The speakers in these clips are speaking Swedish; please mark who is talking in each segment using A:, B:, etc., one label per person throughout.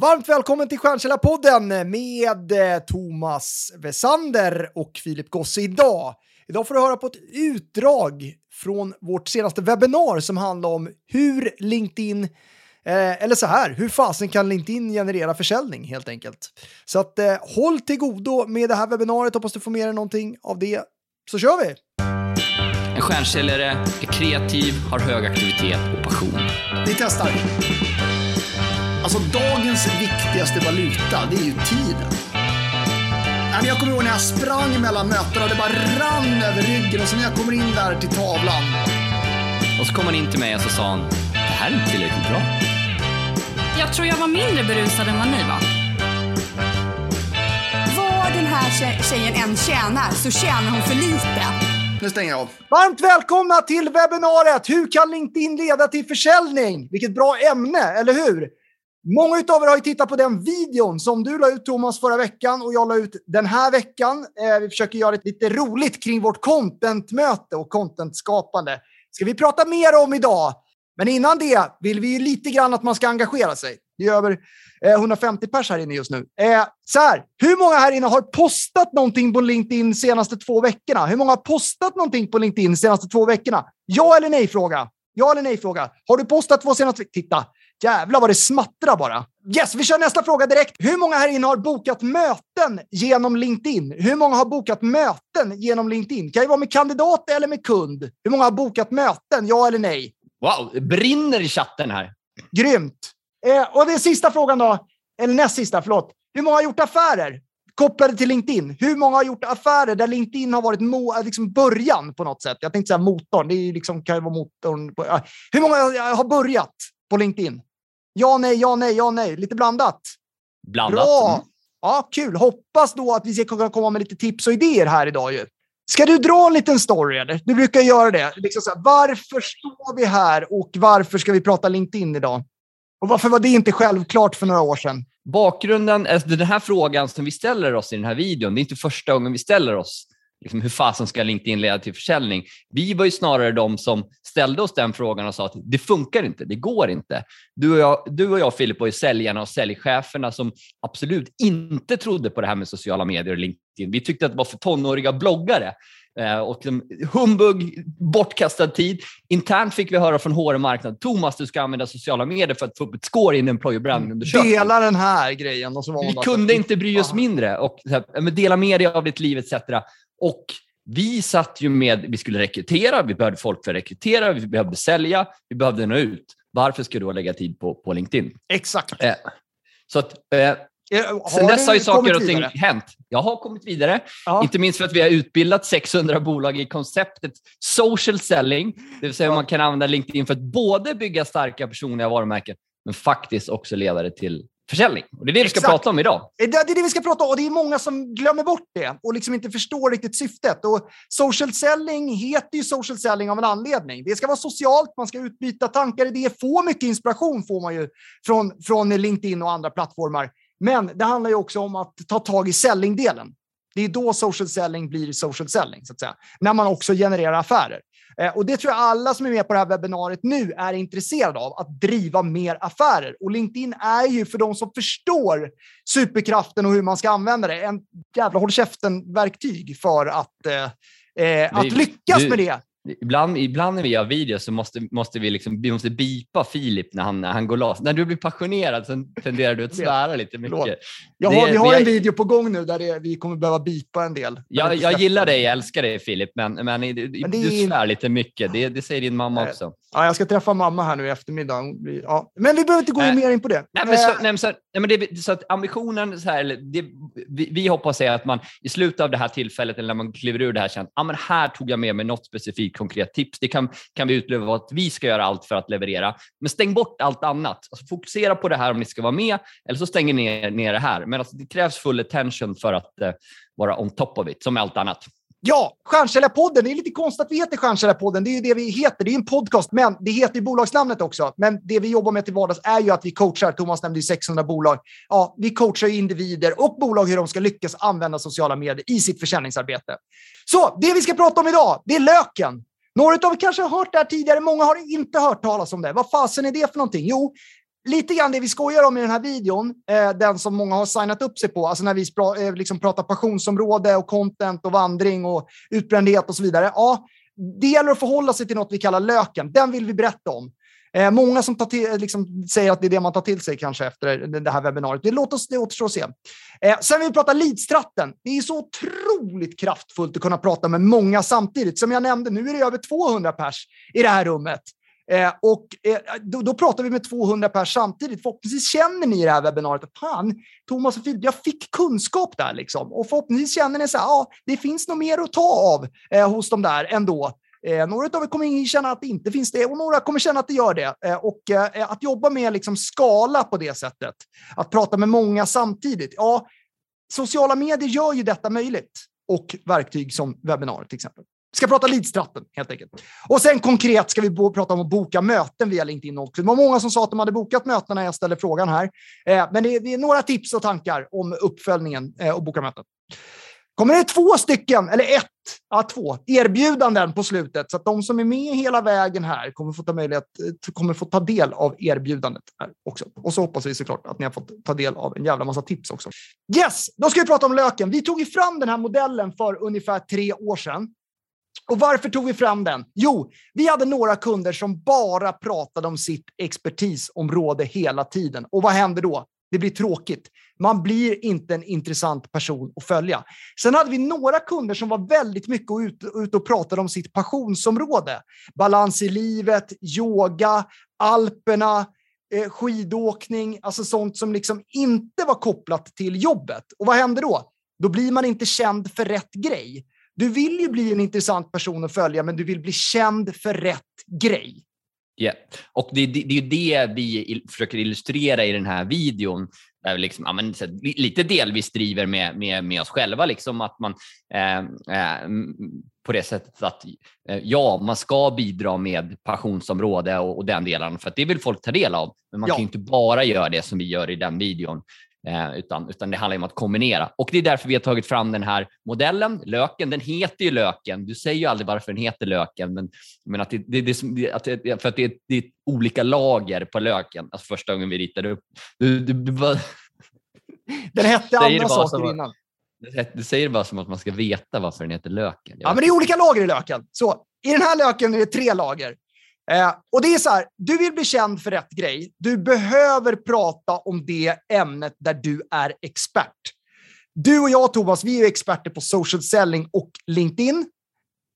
A: Varmt välkommen till Stjärnkällarpodden med eh, Thomas Wessander och Filip Gosse idag. Idag får du höra på ett utdrag från vårt senaste webbinar som handlar om hur LinkedIn eh, eller så här, hur fasen kan LinkedIn generera försäljning helt enkelt? Så att eh, håll till godo med det här webbinariet, hoppas du får med dig någonting av det. Så kör vi!
B: En stjärnsäljare är kreativ, har hög aktivitet och passion.
C: Vi testar. Alltså dagens viktigaste valuta, det är ju tiden. Jag kommer ihåg när jag sprang mellan mötena och det bara rann över ryggen och så när jag kommer in där till tavlan.
B: Och så kom han in till mig och så sa han, det här är inte tillräckligt bra.
D: Jag tror jag var mindre berusad än vad ni var.
E: Vad den här tjejen än tjänar så tjänar hon för lite.
C: Nu stänger jag av.
A: Varmt välkomna till webbinariet Hur kan LinkedIn leda till försäljning? Vilket bra ämne, eller hur? Många av er har ju tittat på den videon som du la ut Thomas förra veckan och jag la ut den här veckan. Eh, vi försöker göra det lite roligt kring vårt contentmöte och contentskapande. ska vi prata mer om idag. Men innan det vill vi ju lite grann att man ska engagera sig. Det är över eh, 150 pers här inne just nu. Eh, så här, hur många här inne har postat någonting på LinkedIn senaste två veckorna? Hur många har postat någonting på LinkedIn senaste två veckorna? Ja eller nej fråga. Ja eller nej fråga. Har du postat två senaste Titta, Jävlar vad det smattrar bara. Yes, vi kör nästa fråga direkt. Hur många här inne har bokat möten genom LinkedIn? Hur många har bokat möten genom LinkedIn? Kan det vara med kandidat eller med kund? Hur många har bokat möten? Ja eller nej?
B: Wow, det brinner i chatten här.
A: Grymt. Eh, och den sista frågan då, eller näst sista, förlåt. Hur många har gjort affärer kopplade till LinkedIn? Hur många har gjort affärer där LinkedIn har varit mo- liksom början på något sätt? Jag tänkte säga motorn, det är liksom, kan ju vara motorn. På. Hur många har börjat på LinkedIn? Ja, nej, ja, nej, ja, nej. Lite blandat.
B: Blandat.
A: Bra! Ja, kul. Hoppas då att vi ska kunna komma med lite tips och idéer här idag. Ju. Ska du dra en liten story? Eller? Du brukar göra det. Liksom här, varför står vi här och varför ska vi prata LinkedIn idag? Och varför var det inte självklart för några år sedan?
B: Bakgrunden, alltså den här frågan som vi ställer oss i den här videon, det är inte första gången vi ställer oss liksom, hur fasen ska LinkedIn leda till försäljning? Vi var ju snarare de som ställde oss den frågan och sa att det funkar inte, det går inte. Du och jag, du och jag Filip, var ju säljarna och säljcheferna som absolut inte trodde på det här med sociala medier och LinkedIn. Vi tyckte att det var för tonåriga bloggare. Eh, och humbug, bortkastad tid. Internt fick vi höra från HR Marknad, Thomas, du ska använda sociala medier för att få upp ett score i en employer brand-undersökning.
A: Dela den här grejen. Och så var
B: vi kunde inte bry oss mindre. Och, dela med dig av ditt liv etc. Och vi satt ju med, vi skulle rekrytera, vi behövde folk för att rekrytera, vi behövde sälja, vi behövde nå ut. Varför ska du lägga tid på, på LinkedIn?
A: Exakt.
B: Eh, så att, eh, Sen dess har ju saker och ting hänt. Jag har kommit vidare. Ja. Inte minst för att vi har utbildat 600 bolag i konceptet social selling. Det vill säga ja. man kan använda LinkedIn för att både bygga starka personliga varumärken men faktiskt också leda det till försäljning. Och det är det vi ska prata om idag.
A: Det är det vi ska prata om och det är många som glömmer bort det och liksom inte förstår riktigt syftet. Och social selling heter ju social selling av en anledning. Det ska vara socialt, man ska utbyta tankar, idéer, få mycket inspiration får man ju från, från LinkedIn och andra plattformar. Men det handlar ju också om att ta tag i säljingdelen. Det är då social selling blir social selling, så att säga. När man också genererar affärer. Eh, och det tror jag alla som är med på det här webbinariet nu är intresserade av, att driva mer affärer. Och LinkedIn är ju för de som förstår superkraften och hur man ska använda det, en jävla håll käften-verktyg för att, eh, eh att lyckas med det.
B: Ibland, ibland när vi gör videos så måste, måste vi, liksom, vi måste bipa Filip när han, när han går loss. När du blir passionerad så tenderar du att svära lite mycket.
A: Jag har, det, vi har en video på gång nu där det, vi kommer behöva bipa en del.
B: Jag, jag gillar dig, jag älskar dig Filip, men, men, men du, du svär lite mycket. Det, det säger din mamma också.
A: Ja, jag ska träffa mamma här nu i eftermiddag. Ja. Men vi behöver inte gå äh, mer in på det.
B: Nej, men så, nej, så, nej, men det, så att ambitionen, så här, det, vi, vi hoppas är att man i slutet av det här tillfället, eller när man kliver ur det här, känner att ah, här tog jag med mig något specifikt konkret tips. Det kan, kan vi utlova att vi ska göra allt för att leverera. Men stäng bort allt annat. Alltså, fokusera på det här om ni ska vara med, eller så stänger ni ner det här. Men alltså, det krävs full attention för att eh, vara on top of it, som med allt annat.
A: Ja, Stjärnkällarpodden. Det är lite konstigt att vi heter Stjärnkällarpodden. Det är ju det vi heter. Det är en podcast, men det heter ju bolagsnamnet också. Men det vi jobbar med till vardags är ju att vi coachar. Thomas nämnde ju 600 bolag. Ja, vi coachar individer och bolag hur de ska lyckas använda sociala medier i sitt försäljningsarbete. Så det vi ska prata om idag, det är löken. Några av er kanske har hört det här tidigare. Många har inte hört talas om det. Vad fasen är det för någonting? Jo, lite grann det vi skojar om i den här videon, eh, den som många har signat upp sig på, alltså när vi spra, eh, liksom pratar passionsområde och content och vandring och utbrändhet och så vidare. Ja, det gäller att förhålla sig till något vi kallar löken. Den vill vi berätta om. Eh, många som tar till, eh, liksom, säger att det är det man tar till sig kanske efter det här webbinariet. Det, låt oss, det återstår att se. Eh, sen vill vi prata leadstratten. Det är så otroligt kraftfullt att kunna prata med många samtidigt. Som jag nämnde, nu är det över 200 pers i det här rummet. Eh, och eh, då, då, pratar vi med 200 pers samtidigt. Förhoppningsvis känner ni i det här webbinariet att fan, Thomas och Filip, jag fick kunskap där liksom. Och förhoppningsvis känner ni så här, ja, det finns nog mer att ta av eh, hos de där ändå. Eh, några av er kommer känna att det inte finns det och några kommer känna att det gör det. Eh, och eh, att jobba med liksom skala på det sättet, att prata med många samtidigt. Ja, sociala medier gör ju detta möjligt och verktyg som webbinar till exempel. Vi ska prata leadstratten helt enkelt. Och sen konkret ska vi prata om att boka möten via LinkedIn också. Det var många som sa att de hade bokat möten när jag ställde frågan här. Eh, men det är, det är, några tips och tankar om uppföljningen eh, och boka möten kommer det två stycken, eller ett, ja, två erbjudanden på slutet. Så att de som är med hela vägen här kommer få ta, möjlighet, kommer få ta del av erbjudandet här också. Och så hoppas vi såklart att ni har fått ta del av en jävla massa tips också. Yes, då ska vi prata om löken. Vi tog ju fram den här modellen för ungefär tre år sedan. Och varför tog vi fram den? Jo, vi hade några kunder som bara pratade om sitt expertisområde hela tiden. Och vad händer då? Det blir tråkigt. Man blir inte en intressant person att följa. Sen hade vi några kunder som var väldigt mycket ute ut och pratade om sitt passionsområde. Balans i livet, yoga, Alperna, eh, skidåkning, alltså sånt som liksom inte var kopplat till jobbet. Och vad händer då? Då blir man inte känd för rätt grej. Du vill ju bli en intressant person att följa, men du vill bli känd för rätt grej.
B: Yeah. Och det, det, det är det vi försöker illustrera i den här videon. Där vi liksom, ja, men, lite delvis driver med, med, med oss själva, liksom, att man eh, eh, på det sättet att eh, ja, man ska bidra med passionsområde och, och den delen, för att det vill folk ta del av. Men man ja. kan inte bara göra det som vi gör i den videon. Eh, utan, utan det handlar om att kombinera. Och det är därför vi har tagit fram den här modellen, löken. Den heter ju löken. Du säger ju aldrig varför den heter löken, men, men att det, det, det, att det, för att det är, det är olika lager på löken. Alltså första gången vi ritade upp. Du, du, du bara...
A: Den hette andra saker innan.
B: Du säger bara som att man ska veta varför den heter löken.
A: Ja, men det är olika lager i löken. Så i den här löken är det tre lager. Eh, och det är så här, du vill bli känd för rätt grej. Du behöver prata om det ämnet där du är expert. Du och jag, Thomas, vi är experter på social selling och LinkedIn.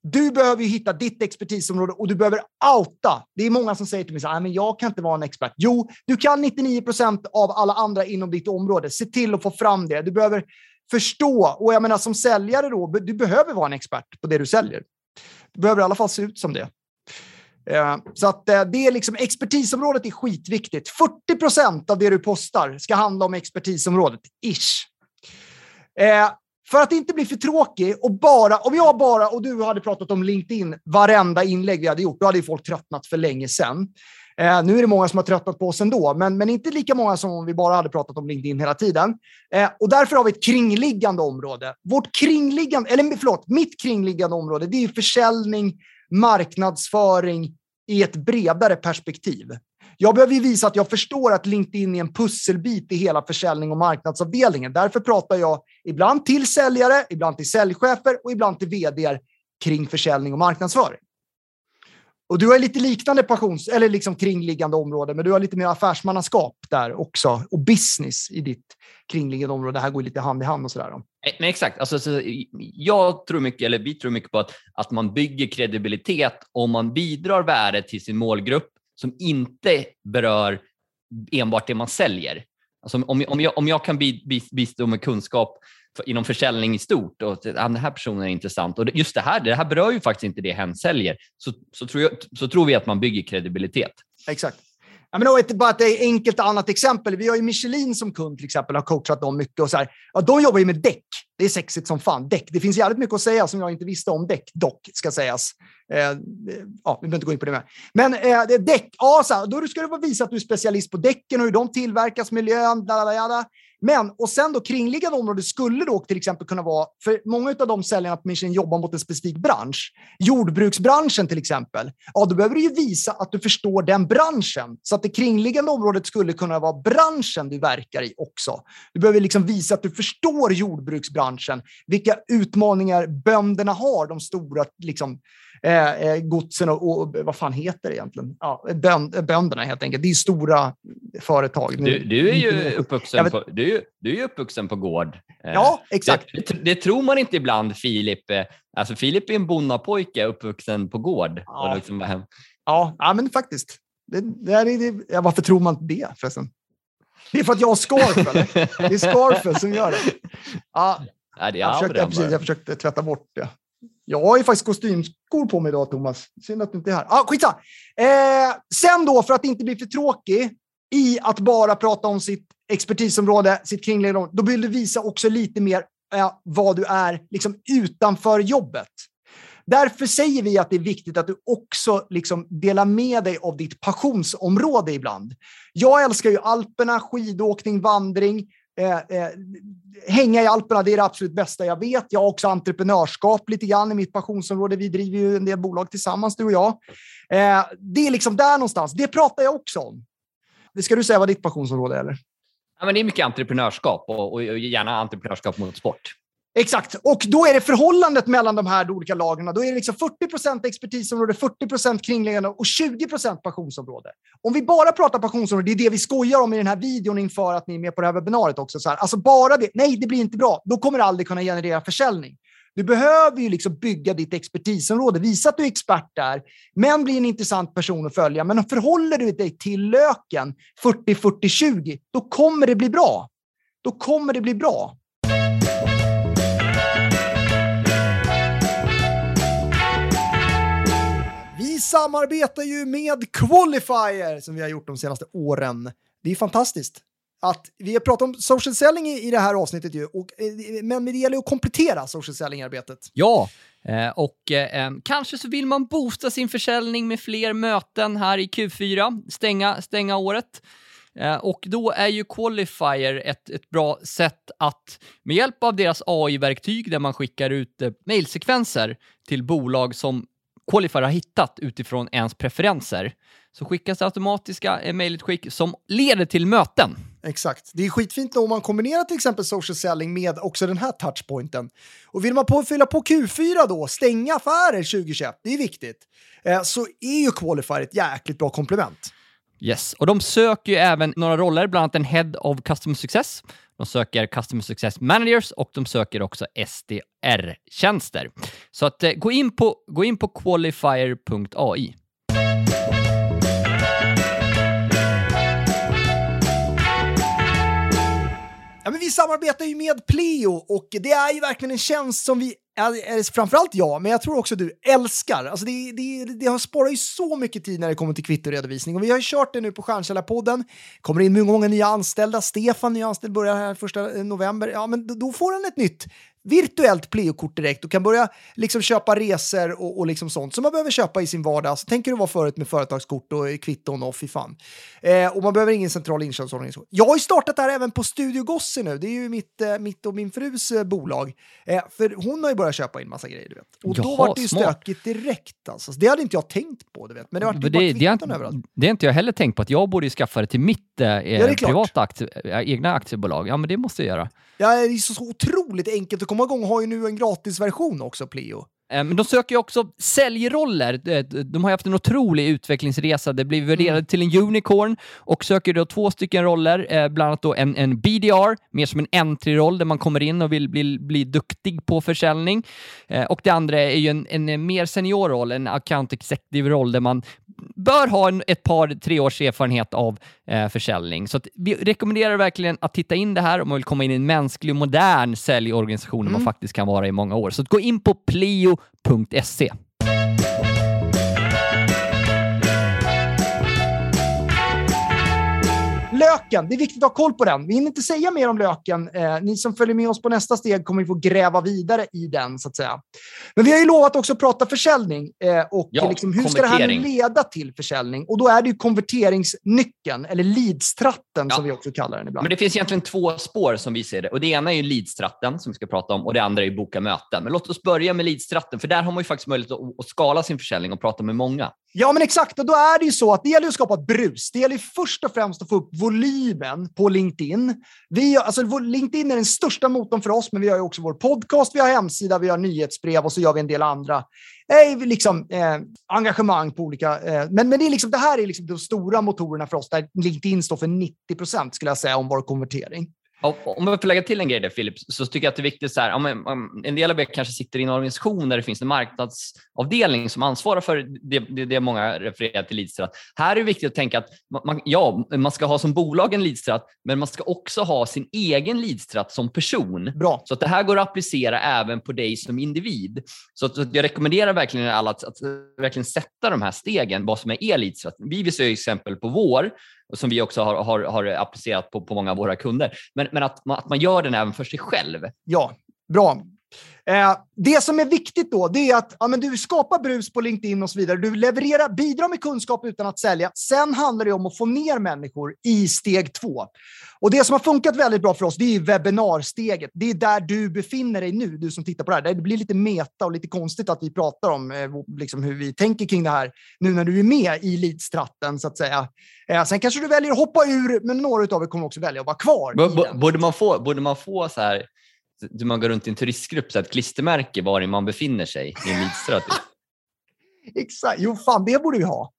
A: Du behöver hitta ditt expertisområde och du behöver outa. Det är många som säger till mig att jag kan inte vara en expert. Jo, du kan 99 procent av alla andra inom ditt område. Se till att få fram det. Du behöver förstå. Och jag menar som säljare då, du behöver vara en expert på det du säljer. Du behöver i alla fall se ut som det. Eh, så att eh, det är liksom expertisområdet är skitviktigt. 40 procent av det du postar ska handla om expertisområdet, ish. Eh, för att inte bli för tråkig och bara, om jag bara, och du hade pratat om LinkedIn varenda inlägg vi hade gjort, då hade ju folk tröttnat för länge sedan. Eh, nu är det många som har tröttnat på oss ändå, men, men inte lika många som om vi bara hade pratat om LinkedIn hela tiden. Eh, och därför har vi ett kringliggande område. Vårt kringliggande, eller förlåt, mitt kringliggande område, det är försäljning, marknadsföring i ett bredare perspektiv. Jag behöver ju visa att jag förstår att LinkedIn är en pusselbit i hela försäljning och marknadsavdelningen. Därför pratar jag ibland till säljare, ibland till säljchefer och ibland till vd kring försäljning och marknadsföring. Och du har lite liknande passions eller liksom kringliggande område, men du har lite mer affärsmannaskap där också och business i ditt kringliggande område. Det här går lite hand i hand och sådär.
B: Men exakt. Alltså, så jag tror mycket, eller vi tror mycket på att, att man bygger kredibilitet om man bidrar värde till sin målgrupp som inte berör enbart det man säljer. Alltså om, om, jag, om jag kan bistå med kunskap inom försäljning i stort och att ah, den här personen är intressant och just det här, det här berör ju faktiskt inte det hen säljer, så, så, tror, jag, så tror vi att man bygger kredibilitet.
A: Exakt. Ja, men ett, bara ett enkelt annat exempel. Vi har ju Michelin som kund till exempel, har coachat dem mycket. Och så här. Ja, de jobbar ju med däck. Det är sexigt som fan. Däck. Det finns jävligt mycket att säga som jag inte visste om däck, dock, ska sägas. Eh, ja, vi behöver inte gå in på det mer. Men eh, däck, ja, så här, då ska du visa att du är specialist på däcken och hur de tillverkas, miljön, bla, men, och sen då kringliggande områden skulle då till exempel kunna vara, för många av de säljarna på Michelin jobbar mot en specifik bransch. Jordbruksbranschen till exempel. Ja, då behöver du ju visa att du förstår den branschen. Så att det kringliggande området skulle kunna vara branschen du verkar i också. Du behöver liksom visa att du förstår jordbruksbranschen, vilka utmaningar bönderna har, de stora liksom, eh, eh, godsen och, och, vad fan heter det egentligen? Ja, bönd, bönderna helt enkelt. Det är stora företag.
F: Du, du är ju uppvuxen, på, du är, du är uppvuxen på gård.
A: Eh, ja, exakt.
F: Det, det, tror man inte ibland, Filip. Eh, alltså, Filip är en bonnapojke uppvuxen på gård.
A: Ja, liksom, ja, ja men faktiskt. Det, det är, det, ja, varför tror man det förresten? Det är för att jag har scarf, eller? Det är scarfen som gör det. Ja,
F: Nej, det är
A: jag, försökte, precis, jag försökte tvätta bort det. Jag har ju faktiskt kostymskor på mig idag, Thomas. Synd att du inte är här. Ah, skitsa. Eh, sen då, för att inte bli för tråkig i att bara prata om sitt expertisområde, sitt kringliggande då vill du visa också lite mer eh, vad du är liksom, utanför jobbet. Därför säger vi att det är viktigt att du också liksom delar med dig av ditt passionsområde ibland. Jag älskar ju Alperna, skidåkning, vandring. Eh, eh, hänga i Alperna, det är det absolut bästa jag vet. Jag har också entreprenörskap lite grann i mitt passionsområde. Vi driver ju en del bolag tillsammans, du och jag. Eh, det är liksom där någonstans. Det pratar jag också om. Ska du säga vad ditt passionsområde är? Eller?
F: Ja, men det är mycket entreprenörskap och, och gärna entreprenörskap mot sport.
A: Exakt, och då är det förhållandet mellan de här olika lagren. Då är det liksom 40% expertisområde, 40% kringliggande och 20% passionsområde. Om vi bara pratar passionsområde, det är det vi skojar om i den här videon inför att ni är med på det här webbinariet också. Så här, alltså bara det, nej, det blir inte bra. Då kommer det aldrig kunna generera försäljning. Du behöver ju liksom bygga ditt expertisområde, visa att du är expert där, men bli en intressant person att följa. Men förhåller du dig till löken 40-40-20, då kommer det bli bra. Då kommer det bli bra. Vi samarbetar ju med Qualifier som vi har gjort de senaste åren. Det är fantastiskt att vi har pratat om social selling i, i det här avsnittet ju, och, eh, men det gäller att komplettera social selling-arbetet.
B: Ja, eh, och eh, kanske så vill man boosta sin försäljning med fler möten här i Q4, stänga, stänga året. Eh, och då är ju Qualifier ett, ett bra sätt att med hjälp av deras AI-verktyg där man skickar ut eh, mejlsekvenser till bolag som Qualifier har hittat utifrån ens preferenser så skickas automatiska mejlutskick som leder till möten.
A: Exakt. Det är skitfint om man kombinerar till exempel social selling med också den här touchpointen. Och vill man på, fylla på Q4 då, stänga affärer 2021, det är viktigt, eh, så är ju Qualifier ett jäkligt bra komplement.
B: Yes, och de söker ju även några roller, bland annat en Head of Customer Success. De söker Customer Success Managers och de söker också SDR-tjänster. Så att, eh, gå, in på, gå in på qualifier.ai.
A: Ja, men vi samarbetar ju med Pleo och det är ju verkligen en tjänst som vi, framförallt jag, men jag tror också du, älskar. Alltså det, det, det har sparat ju så mycket tid när det kommer till kvittoredovisning och vi har ju kört det nu på Stjärnkällarpodden. kommer in många, många nya anställda. Stefan, ny anställd, börjar här första november. Ja, men då får han ett nytt virtuellt Pleo-kort direkt och kan börja liksom köpa resor och, och liksom sånt som man behöver köpa i sin vardag. Så tänker du vara förut med företagskort och kvitton och fy fan. Eh, och man behöver ingen central inköpsorganisation. Jag har ju startat det här även på Studio Gossi nu. Det är ju mitt, eh, mitt och min frus eh, bolag. Eh, för hon har ju börjat köpa in massa grejer, du vet. Och Jaha, då var det ju smart. stökigt direkt alltså. Det hade inte jag tänkt på, du vet. Men det var ju bara kvitton
B: det,
A: överallt.
B: Det har inte jag heller tänkt på, att jag borde ju skaffa det till mitt eh, ja, privata aktie, eh, egna aktiebolag. Ja, men det måste jag göra.
A: Ja, det är så, så otroligt enkelt att komma igång. och Har ju nu en gratisversion också, Pleo.
B: Eh, men de söker ju också säljroller. De har haft en otrolig utvecklingsresa. Det blir värderade mm. till en unicorn och söker då två stycken roller, eh, bland annat då en, en BDR, mer som en entry-roll där man kommer in och vill bli, bli duktig på försäljning. Eh, och det andra är ju en, en mer senior roll, en account executive-roll där man bör ha en, ett par, tre års erfarenhet av eh, försäljning. Så vi rekommenderar verkligen att titta in det här om man vill komma in i en mänsklig och modern säljorganisation mm. man faktiskt kan vara i många år. Så gå in på plio.se.
A: löken. Det är viktigt att ha koll på den. Vi hinner inte säga mer om löken. Eh, ni som följer med oss på nästa steg kommer få gräva vidare i den, så att säga. Men vi har ju lovat också att prata försäljning eh, och
B: Ja,
A: liksom, hur ska det här leda till försäljning? Och då är det ju konverteringsnyckeln, eller leadstratten
B: Ja.
A: som vi också kallar den ibland.
B: Men det finns egentligen två spår som vi ser det. Och det ena är ju leadstratten som vi ska prata om och det andra är ju boka möten. Men låt oss börja med leadstratten, för där har man ju faktiskt möjlighet att, att skala sin försäljning och prata med många.
A: Ja, men exakt. Och då är det ju så att det gäller att skapa brus. Det gäller ju först och främst att få upp volymen på LinkedIn. Vi, alltså, LinkedIn är den största motorn för oss, men vi har ju också vår podcast, vi har hemsida, vi har nyhetsbrev och så gör vi en del andra eh, liksom, eh, engagemang på olika... Eh, men men det, är liksom, det här är liksom de stora motorerna för oss, där LinkedIn står för 90 procent skulle jag säga om vår konvertering.
B: Om jag får lägga till en grej där Filip, så tycker jag att det är viktigt så här, en del av er kanske sitter i en organisation där det finns en marknadsavdelning som ansvarar för det, det, det många refererar till leadstrat. Här är det viktigt att tänka att man, ja, man ska ha som bolag en leadstrat, men man ska också ha sin egen leadstrat som person.
A: Bra.
B: Så att det här går att applicera även på dig som individ. Så att, jag rekommenderar verkligen er alla att, att verkligen sätta de här stegen, vad som är er leadstrat. Vi visar ju exempel på vår, som vi också har, har, har applicerat på, på många av våra kunder. Men, men att, man, att man gör den även för sig själv.
A: Ja, bra. Eh, det som är viktigt då, det är att ja, men du skapar brus på LinkedIn och så vidare. Du levererar, bidrar med kunskap utan att sälja. Sen handlar det om att få ner människor i steg två. Och det som har funkat väldigt bra för oss, det är webbinarsteget. Det är där du befinner dig nu, du som tittar på det här. Det blir lite meta och lite konstigt att vi pratar om eh, liksom hur vi tänker kring det här nu när du är med i leadstratten så att säga. Eh, sen kanske du väljer att hoppa ur, men några av er kommer också välja att vara kvar.
B: B-. Borde man få, borde man få så här, du man går runt i en turistgrupp, så ett klistermärke var man befinner sig i en leadstrat?
A: Exakt. Jo, fan, det borde vi ha.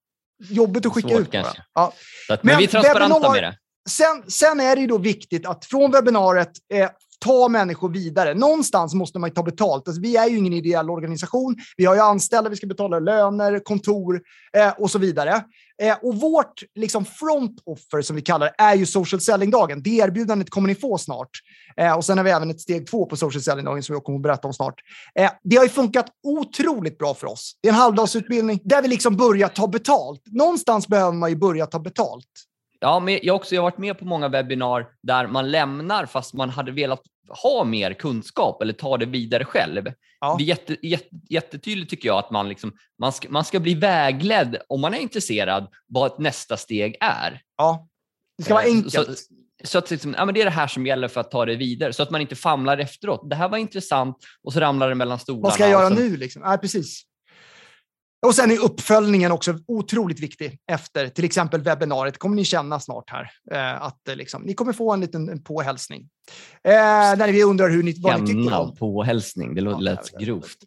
A: Jobbigt att skicka
B: Svårt
A: ut
B: kanske.
A: Ja.
B: Att, men,
A: Men
B: vi är transparenta med det.
A: Sen, sen är det då viktigt att från webbinariet eh, ta människor vidare. Någonstans måste man ju ta betalt. Alltså, vi är ju ingen ideell organisation. Vi har ju anställda, vi ska betala löner, kontor eh, och så vidare. Eh, och vårt liksom, front offer, som vi kallar det, är ju social selling-dagen. Det erbjudandet kommer ni få snart. Eh, och sen har vi även ett steg två på social selling-dagen som jag kommer att berätta om snart. Eh, det har ju funkat otroligt bra för oss. Det är en halvdagsutbildning där vi liksom börjar ta betalt. Någonstans behöver man ju börja ta betalt.
B: Ja, men jag, också, jag har varit med på många webbinar där man lämnar fast man hade velat ha mer kunskap eller ta det vidare själv.
A: Ja.
B: Det är jätte, jätte, jättetydligt tycker jag att man, liksom, man, ska, man ska bli vägledd om man är intresserad vad ett nästa steg är.
A: Ja. Det ska vara
B: Eh,
A: enkelt.
B: Så, så att liksom, ja, men det är det här som gäller för att ta det vidare, så att man inte famlar efteråt. Det här var intressant och så ramlar det mellan stolarna.
A: Vad ska jag göra
B: så,
A: nu? Liksom? Nej, precis. Och sen är uppföljningen också otroligt viktig efter till exempel webbinariet. kommer ni känna snart här. Eh, att eh, liksom, ni kommer få en liten en påhälsning. Eh, när vi undrar hur ni, vad ni tycker om.
B: på hälsning, det låter
A: Ja,
B: grovt.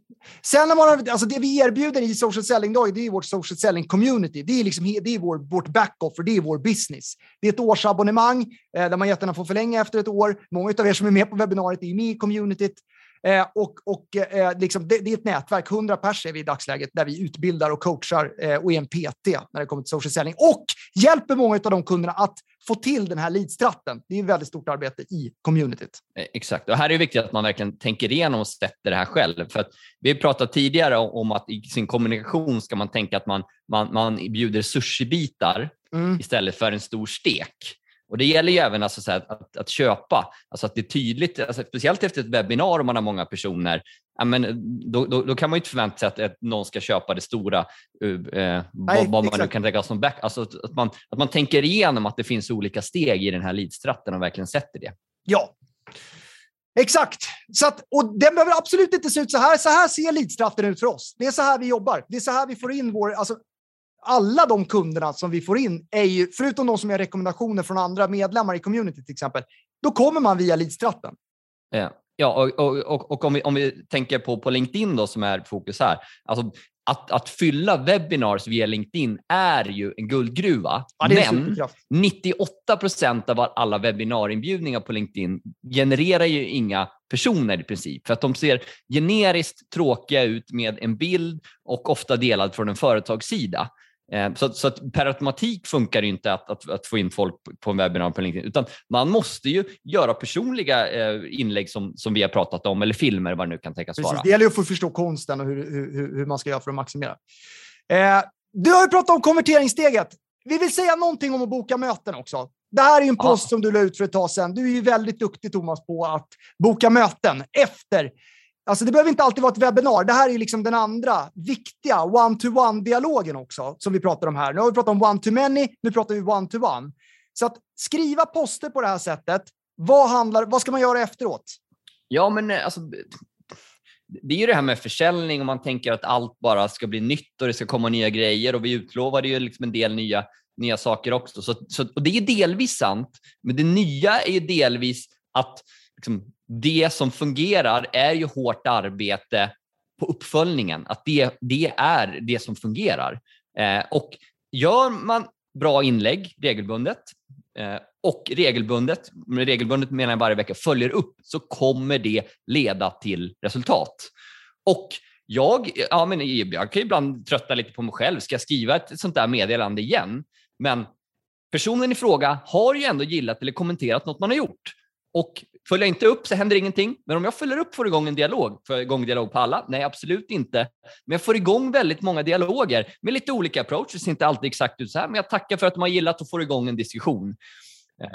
A: Sen när man, har- alltså det vi erbjuder i social selling-dag, det är vårt social selling community. Det är, liksom, det är vår, vårt back-offer, det är vår business. Det är ett årsabonnemang eh, där man jättegärna får förlänga efter ett år. Många av er som är med på webbinariet är med i communityt. Eh, och och eh, liksom, det, det är ett nätverk, 100 pers är vi i dagsläget, där vi utbildar och coachar eh, och är en PT när det kommer till social selling. Och hjälper många av de kunderna att få till den här leadstratten. Det är ett väldigt stort arbete i communityt.
B: Eh, Exakt. Och här är det viktigt att man verkligen tänker igenom och sätter det här själv. För vi har pratat tidigare om om att i sin kommunikation ska man tänka att man, man, man bjuder sushibitar
A: Mm.
B: istället för en stor stek. Och Det gäller ju även alltså så här att, att, köpa, alltså att det är tydligt, alltså speciellt efter ett webbinar om man har många personer, ja, men då, då, då kan man ju inte förvänta sig att, att någon ska köpa det stora, eh, vad, vad man nu kan tänka som back. Alltså att, att, man, att man tänker igenom att det finns olika steg i den här leadstratten och verkligen sätter det.
A: Ja. Exakt. Så att, och den behöver absolut inte se ut så här. Så här ser leadstratten ut för oss. Det är så här vi jobbar. Det är så här vi får in vår... Alltså, alla de kunderna som vi får in är ju, förutom de som är rekommendationer från andra medlemmar i community till exempel, då kommer man via leadstratten.
B: Ja, ja och, och, och, och om, vi, om vi tänker på, på LinkedIn då, som är fokus här. Alltså, att, att fylla webinars via LinkedIn är ju en guldgruva.
A: Ja,
B: men
A: superkraft.
B: 98 procent av alla webbinarinbjudningar på LinkedIn genererar ju inga personer i princip. För att de ser generiskt tråkiga ut med en bild och ofta delad från en företagssida. Eh, Så, så att per automatik funkar det inte att, att, att få in folk på- en webbinar på LinkedIn, utan man måste ju göra personliga eh, inlägg som, som vi har pratat om, eller filmer, vad det nu kan tänkas vara.
A: Det gäller ju att få förstå konsten och hur, hur, hur- man ska göra för att maximera. Eh, du har ju pratat om konverteringssteget. Vi vill säga någonting om att boka möten också. Det här är en post som du la ut för ett tag sedan. Du är ju väldigt duktig Thomas på att boka möten efter. Alltså det behöver inte alltid vara ett webbinar. Det här är liksom den andra viktiga one-to-one-dialogen också som vi pratar om här. Nu har vi pratat om one-to-many, nu pratar vi one-to-one. Så att skriva poster på det här sättet. Vad, handlar, vad ska man göra efteråt?
G: Ja, men eh, alltså, det är ju det här med försäljning och man tänker att allt bara ska bli nytt och det ska komma nya grejer och vi utlovade ju liksom en del nya, nya saker också. Så, så, och det är ju delvis sant, men det nya är ju delvis att liksom, det som fungerar är ju hårt arbete på uppföljningen, att det, det är det som fungerar. Eh, och gör man bra inlägg regelbundet eh, och regelbundet, med regelbundet menar jag varje vecka, följer upp så kommer det leda till resultat. Och jag, ja, men jag kan ju ibland trötta lite på mig själv. Ska jag skriva ett sånt där meddelande igen? Men personen i fråga har ju ändå gillat eller kommenterat något man har gjort. Och följer jag inte upp så händer ingenting. Men om jag följer upp får igång en dialog. Får jag igång dialog på alla? Nej, absolut inte. Men jag får igång väldigt många dialoger med lite olika approaches. Inte alltid exakt ut så här, men jag tackar för att de har gillat och får igång en diskussion. Eh,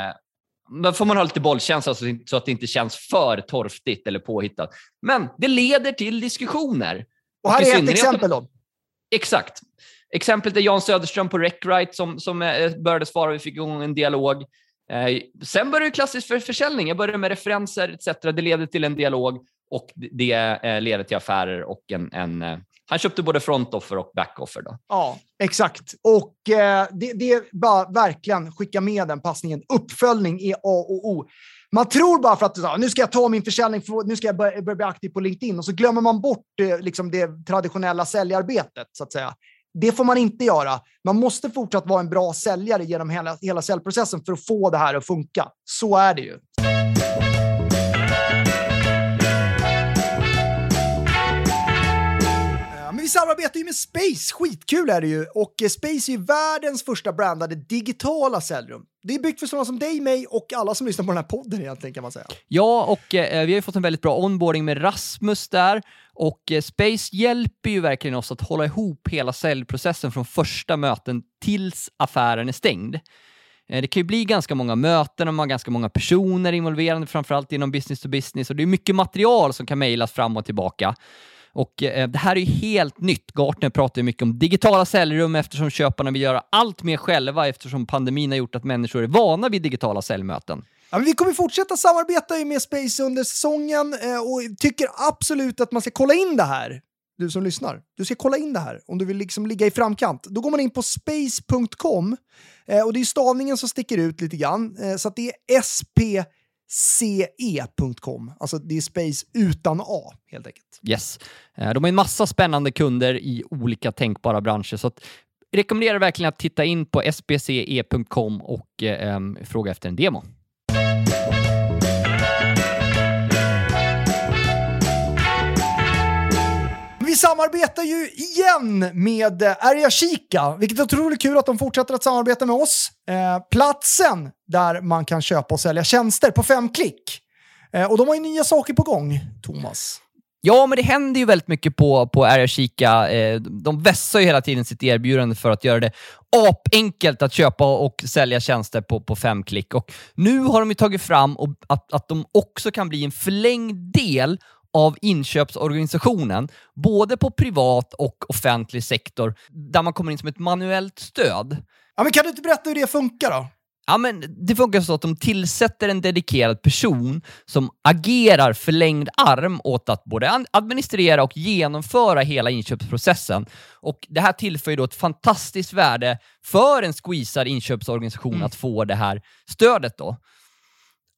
G: Då får man ha lite bollkänsla så att det inte känns för torftigt eller påhittat. Men det leder till diskussioner.
A: Och här är ett exempel då.
G: Exakt. Exemplet är Jan Söderström på Recwrite som, som eh, började svara. Vi fick igång en dialog. Eh, sen började det klassiskt för försäljning. Jag började med referenser etc. Det leder till en dialog och det- ledde leder till affärer och en... en eh, han köpte både frontoffer och backoffer. Då.
A: Ja, exakt. Och eh, det, det är bara verkligen skicka med den passningen. Uppföljning är A och O. Man tror bara för att nu ska jag ta min försäljning, för, nu ska jag börja, börja bli aktiv på LinkedIn och så glömmer man bort eh, liksom det traditionella säljarbetet så att säga. Det får man inte göra. Man måste fortsatt vara en bra säljare genom hela, hela säljprocessen för att få det här att funka. Så är det ju. Samarbetar ju med Space, skitkul är det ju. Och eh, Space är ju världens första brandade digitala säljrum. Det är byggt för sådana som dig, mig och alla som lyssnar på den här podden egentligen kan man säga.
B: Ja, och eh, eh, vi har ju fått en väldigt bra onboarding med Rasmus där. Och eh, Space hjälper ju verkligen oss att hålla ihop hela säljprocessen från första möten tills affären är stängd. Eh, Det kan ju bli ganska många möten och man har ganska många personer involverade, framförallt inom business to business. Och det är mycket material som kan mejlas fram och tillbaka. Och eh, Det här är ju helt nytt. Gartner pratar ju mycket om digitala säljrum eftersom köparna vill göra allt mer själva eftersom pandemin har gjort att människor är vana vid digitala säljmöten.
A: Ja, men vi kommer fortsätta samarbeta med Space under säsongen eh, och tycker absolut att man ska kolla in det här. Du som lyssnar, du ska kolla in det här om du vill liksom ligga i framkant. Då går man in på space.com eh, och det är stavningen som sticker ut lite grann. Eh, så att det är SP ce.com. Alltså det är space utan A helt enkelt.
B: Yes. Eh, de har en massa spännande kunder i olika tänkbara branscher, så att rekommenderar verkligen att titta in på spce.com och eh, fråga efter en demo.
A: Vi samarbetar ju igen med eh, Erja Chica, vilket är otroligt kul att de fortsätter att samarbeta med oss. Eh, platsen där man kan köpa och sälja tjänster på fem klick. Eh, och de har ju nya saker på gång, Thomas.
B: Ja, men det händer ju väldigt mycket på, på Area Chica. Eh, de vässar ju hela tiden sitt erbjudande för att göra det apenkelt att köpa och sälja tjänster på, på fem klick. Och nu har de ju tagit fram och, att, att de också kan bli en förlängd del av inköpsorganisationen, både på privat och offentlig sektor, där man kommer in som ett manuellt stöd.
A: Ja, men kan du inte berätta hur det funkar då?
B: Ja, men det funkar så att de tillsätter en dedikerad person som agerar förlängd arm åt att både administrera och genomföra hela inköpsprocessen. Och Det här tillför ju då ett fantastiskt värde för en squeezad inköpsorganisation att få det här stödet. då.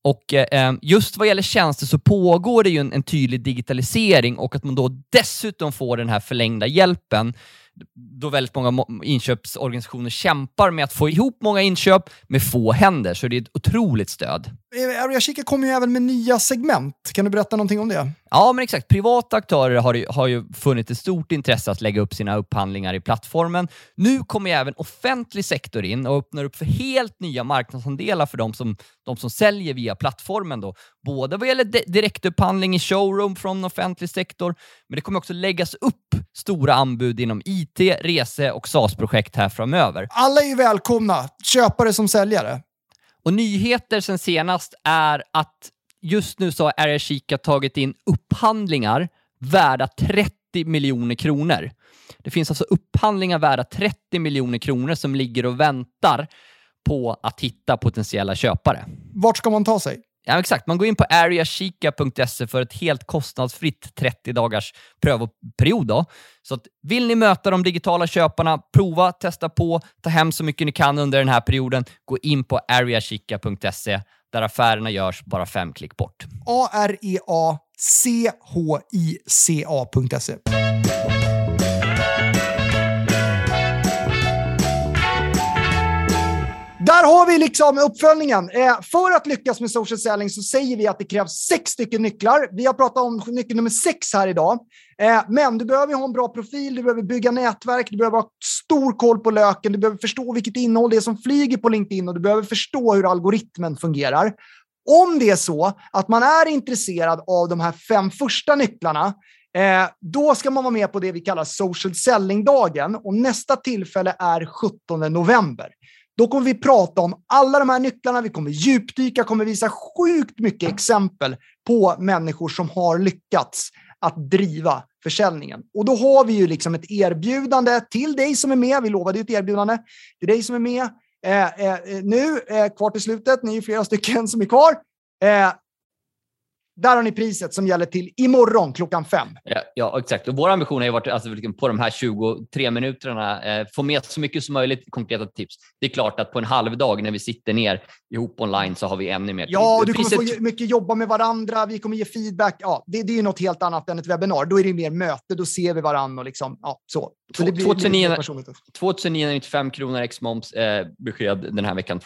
B: Och eh, eh, Just vad gäller tjänster så pågår det ju en, en tydlig digitalisering och att man då dessutom får den här förlängda hjälpen då väldigt många inköpsorganisationer kämpar med att få ihop många inköp med få händer, så det är ett otroligt stöd.
A: Eh, Area Chica kommer ju även med nya segment. Kan du berätta någonting om det?
B: Ja, men exakt. Privata aktörer har ju, har ju funnit ett stort intresse att lägga upp sina upphandlingar i plattformen. Nu kommer ju även offentlig sektor in och öppnar upp för helt nya marknadsandelar för de som, de som säljer via plattformen. Då. Både vad gäller di- direktupphandling i showroom från offentlig sektor, men det kommer också läggas upp stora anbud inom IT, rese och SaaS-projekt här framöver.
A: Alla är välkomna, köpare som säljare.
H: Och nyheter sen senast är att just nu så har Area Chica tagit in upphandlingar värda 30 miljoner kronor. Det finns alltså upphandlingar värda 30 miljoner kronor som ligger och väntar på att hitta potentiella köpare.
A: Vart ska man ta sig?
H: Ja, exakt. Man går in på areachica.se för ett helt kostnadsfritt 30 dagars prövoperiod. Då. Så att vill ni möta de digitala köparna, prova, testa på, ta hem så mycket ni kan under den här perioden. Gå in på areachica.se där affärerna görs bara fem klick bort.
A: A-R-E-A-C-H-I-C-A.se. Där har vi liksom uppföljningen. Eh, för att lyckas med social selling så säger vi att det krävs sex stycken nycklar. Vi har pratat om nyckel nummer sex här idag. Eh, men du behöver ha en bra profil, du behöver bygga nätverk, du behöver ha stor koll på löken, du behöver förstå vilket innehåll det är som flyger på LinkedIn och du behöver förstå hur algoritmen fungerar. Om det är så att man är intresserad av de här fem första nycklarna, eh, då ska man vara med på det vi kallar social selling-dagen och nästa tillfälle är 17 november. Då kommer vi prata om alla de här nycklarna. Vi kommer djupdyka, kommer visa sjukt mycket exempel på människor som har lyckats att driva försäljningen. Och då har vi ju liksom ett erbjudande till dig som är med. Vi lovade ju ett erbjudande till dig som är med. Eh, eh, nu, eh, kvar till slutet, ni är flera stycken som är kvar. Eh, där har ni priset som gäller till imorgon klockan fem.
B: Ja, ja exakt. Och vår ambition har ju varit alltså, på de här 23 minuterna eh, få med så mycket som möjligt konkreta tips. Det är klart att på en halv dag när vi sitter ner ihop online så har vi ännu mer.
A: Ja, och du kommer
B: Priset-
A: få mycket jobba med varandra. Vi kommer ge feedback. Ja, det, det är ju något helt annat än ett webbinar. Då är det mer möte. Då ser vi varandra och liksom, ja, så. så det blir,
B: 2009
A: blir mer personligt.
B: 2995 kronor ex moms. Eh, besked den här veckan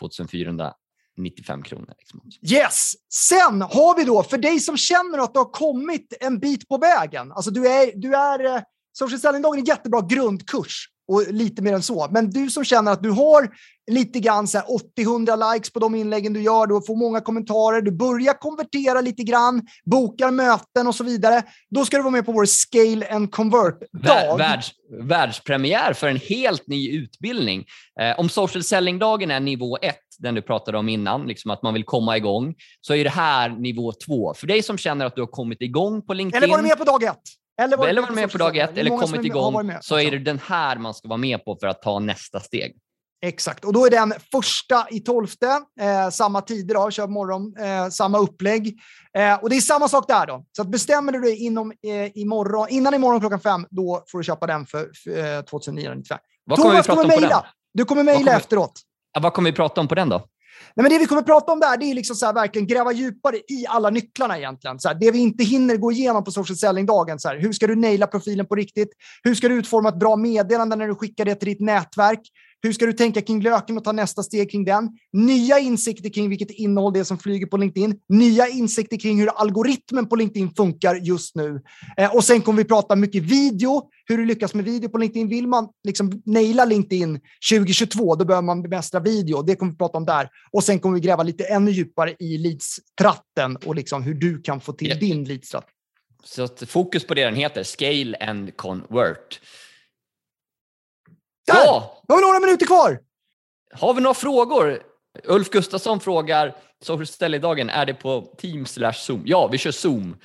B: 95 kronor. Liksom.
A: Yes! Sen har vi då, för dig som känner att du har kommit en bit på vägen. Alltså du är, du är eh, Social Selling-dagen är en jättebra grundkurs och lite mer än så. Men du som känner att du har lite grann så här 80-100 likes på de inläggen du gör, du får många kommentarer, du börjar konvertera lite grann, bokar möten och så vidare. Då ska du vara med på vår Scale and Convert-dag.
B: världs, världspremiär för en helt ny utbildning. Eh, om social selling-dagen är nivå ett, den du pratade om innan, liksom att man vill komma igång, så är det här nivå två. För dig som känner att du har kommit igång på LinkedIn,
A: Eller var du med på dag ett?
B: Eller var du med på dag ett, eller kommit
A: varit
B: igång,
A: med
B: så är det den här man ska vara med på för att ta nästa steg.
A: Exakt, och då är den första i tolfte, eh, samma tider då, kör morgon, eh, samma upplägg. Eh, och det är samma sak där då. Så att bestämmer du dig inom, eh, imorgon, innan imorgon klockan fem, då får du köpa den för, för eh, 2995.
B: Vad kommer vi
A: Thomas
B: prata
A: kommer
B: om på den?
A: mejla. Du kommer mejla
B: kommer-
A: efteråt.
B: Ja, vad kommer vi prata om på den då?
A: Nej, men det vi kommer prata om där, det är liksom så här, verkligen gräva djupare i alla nycklarna egentligen. Så här, det vi inte hinner gå igenom på social selling-dagen. Så här, hur ska du naila profilen på riktigt? Hur ska du utforma ett bra meddelande när du skickar det till ditt nätverk? Hur ska du tänka kring löken och ta nästa steg kring den? Nya insikter kring vilket innehåll det är som flyger på LinkedIn. Nya insikter kring hur algoritmen på LinkedIn funkar just nu. Eh, och sen kommer vi prata mycket video, hur du lyckas med video på LinkedIn. Vill man liksom naila LinkedIn 2022, då behöver man bemästra video. Det kommer vi prata om där. Och sen kommer vi gräva lite ännu djupare i leadstratten och liksom hur du kan få till
B: Ja.
A: din leadstratt.
B: Så fokus på det den heter, Scale and Convert. Ja,
A: Nu har vi några minuter kvar.
B: har vi några frågor? Ulf Gustafsson frågar, social selling-dagen, är det på Teams slash Zoom? Ja, vi kör Zoom.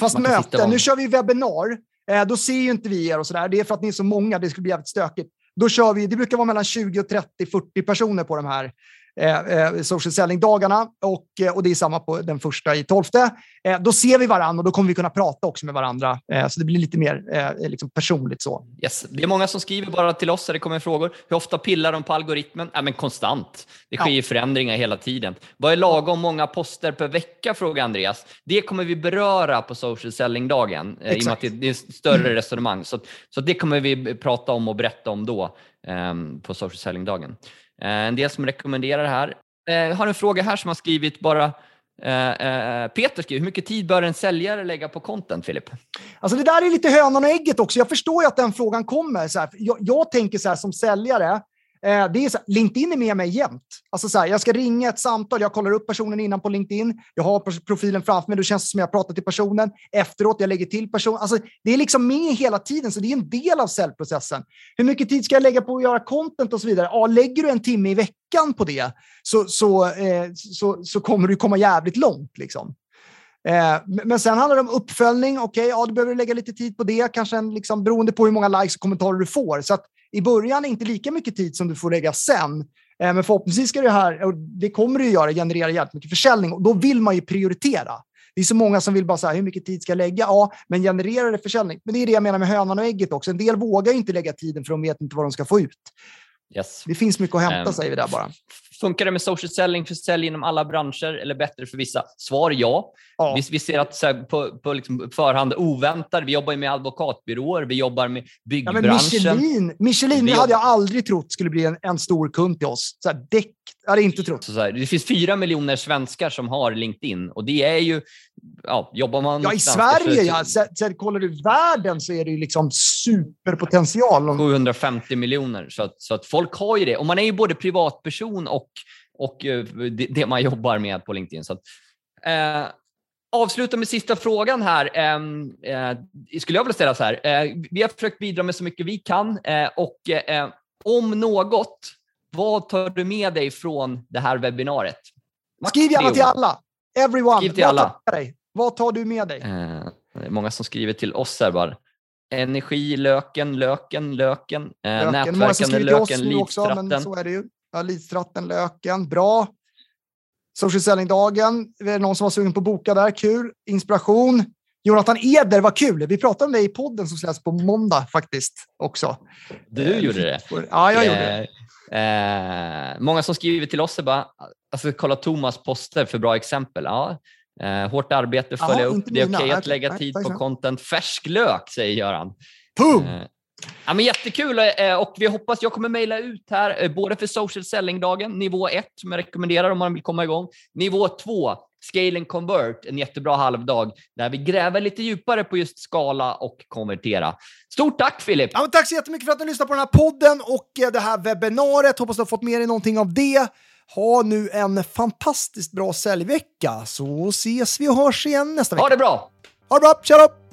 A: Fast möten.
B: om-
A: Nu kör vi webbinar. Eh, då ser ju inte vi er och sådär. Det är för att ni är så många. Det skulle bli jävligt stökigt. Då kör vi, det brukar vara mellan 20 och 30, 40 personer på de här eh, eh, social selling-dagarna. Och, eh, och det är samma på den första i tolfte. Eh, då ser vi varandra och då kommer vi kunna prata också med varandra. Eh, så det blir lite mer eh, liksom personligt så.
B: Yes. Det är många som skriver bara till oss när det kommer frågor. Hur ofta pillar de på algoritmen? Ja, men konstant. Det sker
A: Ja.
B: förändringar hela tiden. Vad är lagom många poster per vecka? frågar Andreas. Det kommer vi beröra på social selling-dagen eh, i och med att det det är ett större resonemang. Så, så det kommer vi prata om och berätta om då ehm, på social selling-dagen. Eh, en del som rekommenderar det här. Jag har en fråga här som har skrivit bara eh, Peter skriver, hur mycket tid bör en säljare lägga på content, Filip?
A: Alltså det där är lite hönan och ägget också. Jag förstår ju att den frågan kommer. Så här. Jag, jag tänker så här som säljare. Eh, det är så här, LinkedIn är med mig jämt. Alltså så här, jag ska ringa ett samtal, jag kollar upp personen innan på LinkedIn, jag har profilen framför mig, då känns det som jag pratar till personen. Efteråt, jag lägger till personen. Alltså, det är liksom med hela tiden, så det är en del av säljprocessen. Hur mycket tid ska jag lägga på att göra content och så vidare? Ja, lägger du en timme i veckan på det så, så, eh, så, så kommer du komma jävligt långt. Liksom. Eh, men- sen handlar det om uppföljning. Okej, ja, du behöver lägga lite tid på det, kanske en, liksom, beroende på hur många likes och kommentarer du får. Så att i början inte lika mycket tid som du får lägga sen. Eh, men förhoppningsvis ska det här, och det kommer det ju göra, generera jävligt mycket försäljning och då vill man ju prioritera. Det är så många som vill bara här, hur mycket tid ska jag lägga? Ja, men genererar det försäljning? Men det är det jag menar med hönan och ägget också. En del vågar inte lägga tiden för de vet inte vad de ska få ut.
B: Yes.
A: Det finns mycket att hämta,
B: Ehm,
A: säger vi där bara.
B: Funkar det med social selling för sälj inom alla branscher eller bättre för vissa? Svar ja.
A: Ja.
B: Vi, vi ser att här, på, på liksom förhand oväntat, vi jobbar ju med advokatbyråer, vi jobbar med
A: Ja, men
B: byggbranschen.
A: Michelin, Michelin
B: Vi
A: hade jag aldrig trott skulle bli en, en stor kund till oss. Så här, däck, jag hade inte trott.
B: Så här, det finns fyra miljoner svenskar som har LinkedIn och det är ju, ja, jobbar man
A: Ja, i Sverige, ja. Sen, sen kollar du världen så är det ju liksom superpotential. Om-
B: 750 miljoner. Så att, så att folk har ju det. Och man är ju både privatperson och, och eh, det, det man jobbar med på LinkedIn. Så att, eh, avsluta med sista frågan här. Eh, eh, skulle jag vilja ställa så här. Eh, vi har försökt bidra med så mycket vi kan eh, och om något, vad tar du med dig från det här webbinariet? Max
A: Skriv gärna till alla. Everyone.
B: Skriv till alla.
A: dig? Vad tar du med dig?
B: Eh, det är många som skriver till oss här bara. Energi, löken, löken, löken. Eh,
A: Löken.
B: Nätverkande
A: skriver till oss
B: löken,
A: nu också, men
B: lidstratten.
A: så är det ju. Ja, Lidstratten, löken. Bra. Social selling-dagen. Är det någon som var sugen på att boka där? Kul. Inspiration. Jonathan Eder, vad kul. Vi pratade om det i podden som släpps på måndag faktiskt också.
B: Du gjorde det.
A: Ja, jag gjorde det.
B: Eh, eh, många som skriver till oss är bara, alltså kolla Thomas poster för bra exempel. Ja. Eh, hårt arbete,
A: Ja,
B: följa upp.
A: inte
B: Det är okej att
A: Okej,
B: lägga tid på content. Färsk lök, säger Göran.
A: Boom!
B: Eh, Ja, men jättekul eh, och vi hoppas, jag kommer mejla ut här, eh, både för social selling-dagen, nivå 1 som jag rekommenderar om man vill komma igång. Nivå 2, Scale and Convert, en jättebra halvdag där vi gräver lite djupare på just skala och konvertera. Stort tack Filip!
A: Ja, tack så jättemycket för att du lyssnade på den här podden och eh, det här webbinariet. Hoppas du har fått med dig någonting av det. Ha nu en fantastiskt bra säljvecka så ses vi och hörs igen nästa vecka.
B: Ha det bra!
A: Ha det bra, tja då!